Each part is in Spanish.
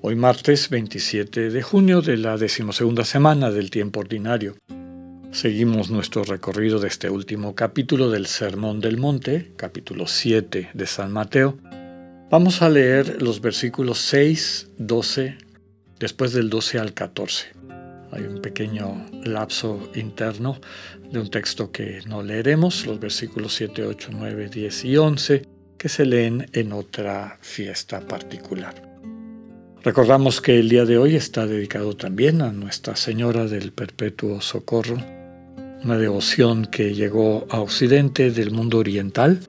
Hoy martes 27 de junio de la decimosegunda semana del tiempo ordinario. Seguimos nuestro recorrido de este último capítulo del Sermón del Monte, capítulo 7 de San Mateo. Vamos a leer los versículos 6, 12, después del 12 al 14. Hay un pequeño lapso interno de un texto que no leeremos, los versículos 7, 8, 9, 10 y 11, que se leen en otra fiesta particular. Recordamos que el día de hoy está dedicado también a Nuestra Señora del Perpetuo Socorro, una devoción que llegó a Occidente del mundo oriental.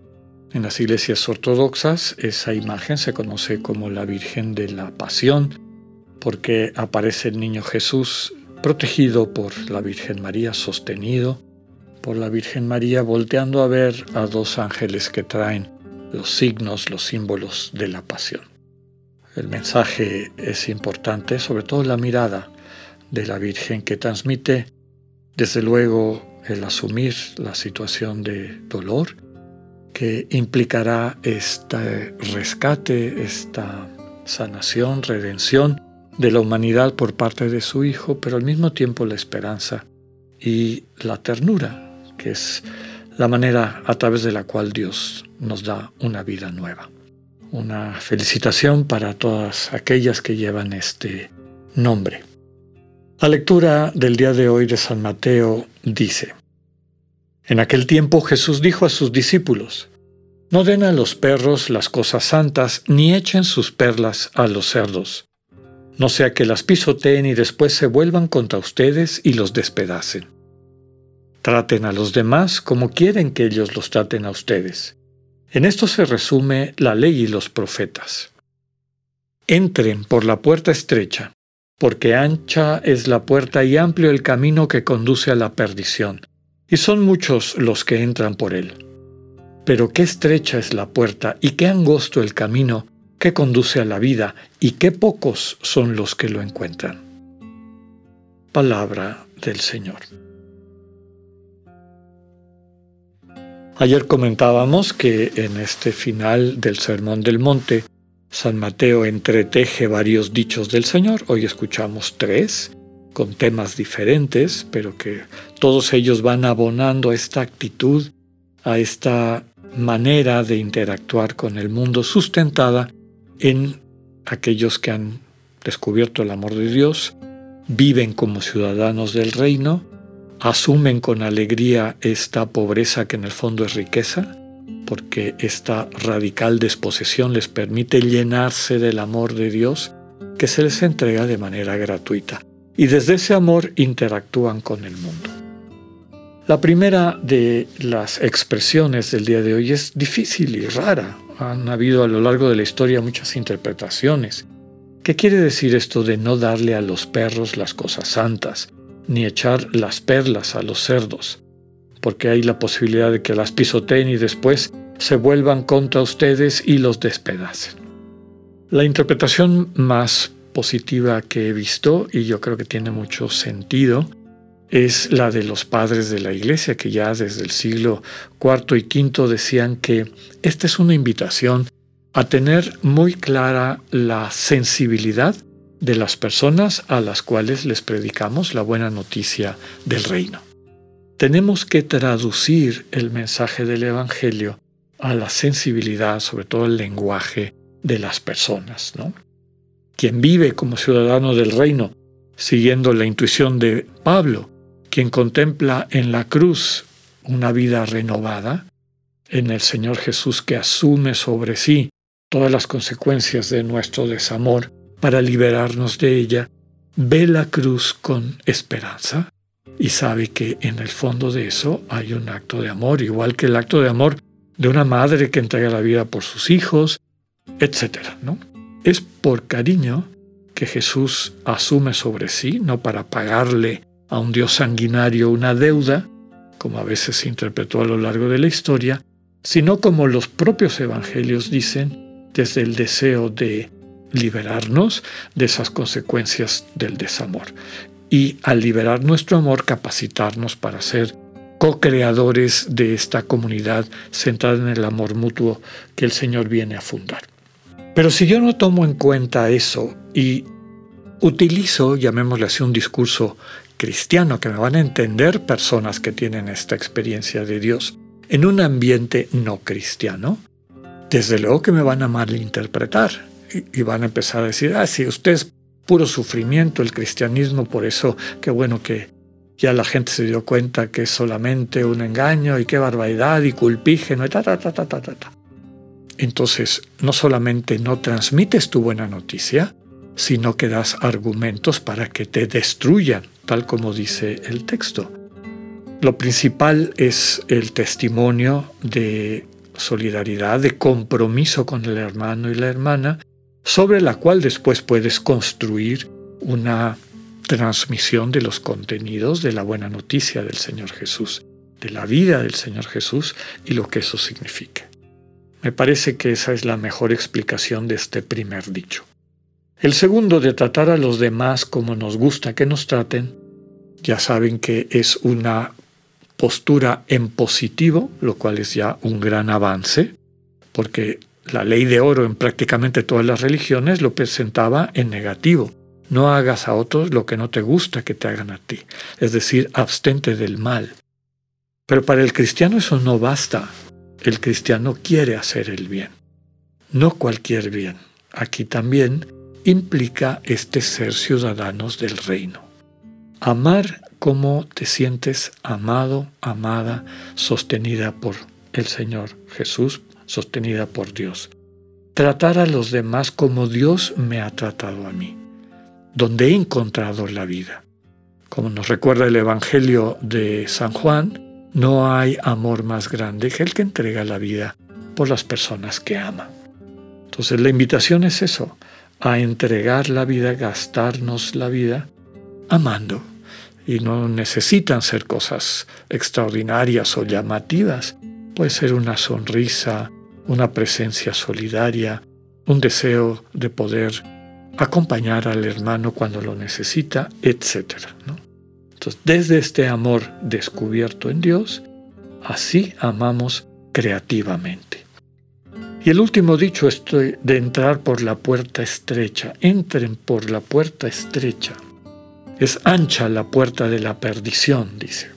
En las iglesias ortodoxas esa imagen se conoce como la Virgen de la Pasión, porque aparece el niño Jesús protegido por la Virgen María, sostenido por la Virgen María, volteando a ver a dos ángeles que traen los signos, los símbolos de la pasión. El mensaje es importante, sobre todo la mirada de la Virgen que transmite, desde luego, el asumir la situación de dolor que implicará este rescate, esta sanación, redención, de la humanidad por parte de su Hijo, pero al mismo tiempo la esperanza y la ternura, que es la manera a través de la cual Dios nos da una vida nueva. Una felicitación para todas aquellas que llevan este nombre. La lectura del día de hoy de San Mateo dice, En aquel tiempo Jesús dijo a sus discípulos, No den a los perros las cosas santas, ni echen sus perlas a los cerdos no sea que las pisoteen y después se vuelvan contra ustedes y los despedacen. Traten a los demás como quieren que ellos los traten a ustedes. En esto se resume la ley y los profetas. Entren por la puerta estrecha, porque ancha es la puerta y amplio el camino que conduce a la perdición, y son muchos los que entran por él. Pero qué estrecha es la puerta y qué angosto el camino que conduce a la vida y qué pocos son los que lo encuentran. Palabra del Señor. Ayer comentábamos que en este final del Sermón del Monte, San Mateo entreteje varios dichos del Señor. Hoy escuchamos tres, con temas diferentes, pero que todos ellos van abonando a esta actitud, a esta manera de interactuar con el mundo sustentada en aquellos que han descubierto el amor de Dios, viven como ciudadanos del reino, asumen con alegría esta pobreza que en el fondo es riqueza, porque esta radical desposesión les permite llenarse del amor de Dios que se les entrega de manera gratuita. Y desde ese amor interactúan con el mundo. La primera de las expresiones del día de hoy es difícil y rara, han habido a lo largo de la historia muchas interpretaciones. ¿Qué quiere decir esto de no darle a los perros las cosas santas, ni echar las perlas a los cerdos? Porque hay la posibilidad de que las pisoteen y después se vuelvan contra ustedes y los despedacen. La interpretación más positiva que he visto, y yo creo que tiene mucho sentido, es la de los padres de la iglesia, que ya desde el siglo IV y V decían que esta es una invitación a tener muy clara la sensibilidad de las personas a las cuales les predicamos la buena noticia del reino. Tenemos que traducir el mensaje del Evangelio a la sensibilidad, sobre todo el lenguaje de las personas. ¿no? Quien vive como ciudadano del reino, siguiendo la intuición de Pablo, quien contempla en la cruz una vida renovada, en el Señor Jesús que asume sobre sí todas las consecuencias de nuestro desamor para liberarnos de ella, ve la cruz con esperanza y sabe que en el fondo de eso hay un acto de amor, igual que el acto de amor de una madre que entrega la vida por sus hijos, etc. ¿no? Es por cariño que Jesús asume sobre sí, no para pagarle a un Dios sanguinario una deuda, como a veces se interpretó a lo largo de la historia, sino como los propios evangelios dicen, desde el deseo de liberarnos de esas consecuencias del desamor. Y al liberar nuestro amor, capacitarnos para ser co-creadores de esta comunidad centrada en el amor mutuo que el Señor viene a fundar. Pero si yo no tomo en cuenta eso y utilizo, llamémosle así, un discurso cristiano que me van a entender personas que tienen esta experiencia de Dios en un ambiente no cristiano, desde luego que me van a malinterpretar y, van a empezar a decir, ah, si usted es puro sufrimiento el cristianismo, por eso qué bueno que ya la gente se dio cuenta que es solamente un engaño y qué barbaridad y culpígeno y ta, ta, ta, ta, ta, ta. Entonces, no solamente no transmites tu buena noticia, sino que das argumentos para que te destruyan, tal como dice el texto. Lo principal es el testimonio de solidaridad, de compromiso con el hermano y la hermana, sobre la cual después puedes construir una transmisión de los contenidos de la buena noticia del Señor Jesús, de la vida del Señor Jesús y lo que eso significa. Me parece que esa es la mejor explicación de este primer dicho. El segundo, de tratar a los demás como nos gusta que nos traten, ya saben que es una postura en positivo, lo cual es ya un gran avance, porque la ley de oro en prácticamente todas las religiones lo presentaba en negativo. No hagas a otros lo que no te gusta que te hagan a ti, es decir, abstente del mal. Pero para el cristiano eso no basta. El cristiano quiere hacer el bien, no cualquier bien. Aquí también implica este ser ciudadanos del reino. Amar como te sientes amado, amada, sostenida por el Señor Jesús, sostenida por Dios. Tratar a los demás como Dios me ha tratado a mí, donde he encontrado la vida. Como nos recuerda el Evangelio de San Juan, no hay amor más grande que el que entrega la vida por las personas que ama. Entonces la invitación es eso, a entregar la vida, gastarnos la vida, amando. Y no necesitan ser cosas extraordinarias o llamativas. Puede ser una sonrisa, una presencia solidaria, un deseo de poder acompañar al hermano cuando lo necesita, etc. Entonces, desde este amor descubierto en Dios, así amamos creativamente. Y el último dicho es de entrar por la puerta estrecha. Entren por la puerta estrecha. Es ancha la puerta de la perdición, dice.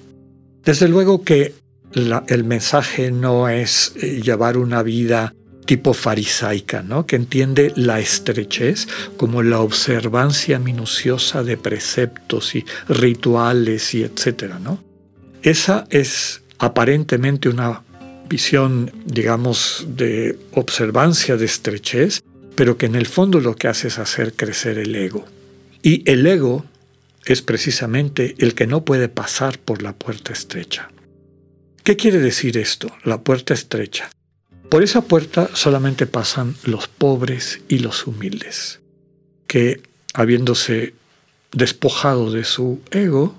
Desde luego que el mensaje no es eh, llevar una vida tipo farisaica, ¿no? que entiende la estrechez como la observancia minuciosa de preceptos y rituales y etcétera, ¿no? Esa es aparentemente una visión, digamos, de observancia de estrechez, pero que en el fondo lo que hace es hacer crecer el ego. Y el ego es precisamente el que no puede pasar por la puerta estrecha. ¿Qué quiere decir esto? La puerta estrecha. Por esa puerta solamente pasan los pobres y los humildes, que, habiéndose despojado de su ego,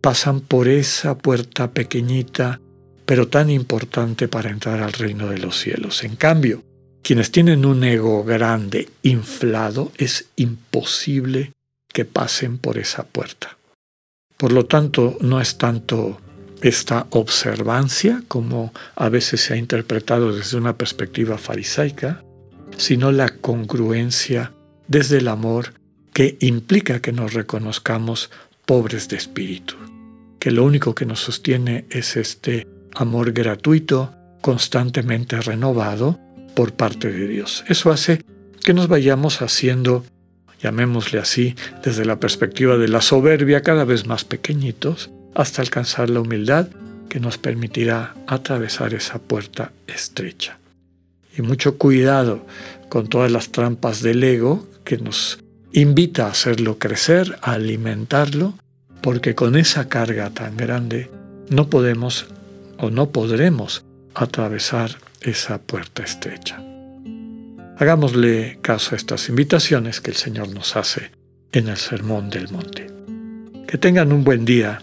pasan por esa puerta pequeñita, pero tan importante para entrar al reino de los cielos. En cambio, quienes tienen un ego grande, inflado, es imposible que pasen por esa puerta. Por lo tanto, no es tanto esta observancia, como a veces se ha interpretado desde una perspectiva farisaica, sino la congruencia desde el amor que implica que nos reconozcamos pobres de espíritu, que lo único que nos sostiene es este amor gratuito, constantemente renovado por parte de Dios. Eso hace que nos vayamos haciendo, llamémosle así, desde la perspectiva de la soberbia, cada vez más pequeñitos, hasta alcanzar la humildad que nos permitirá atravesar esa puerta estrecha. Y mucho cuidado con todas las trampas del ego que nos invita a hacerlo crecer, a alimentarlo, porque con esa carga tan grande no podemos o no podremos atravesar esa puerta estrecha. Hagámosle caso a estas invitaciones que el Señor nos hace en el Sermón del Monte. Que tengan un buen día.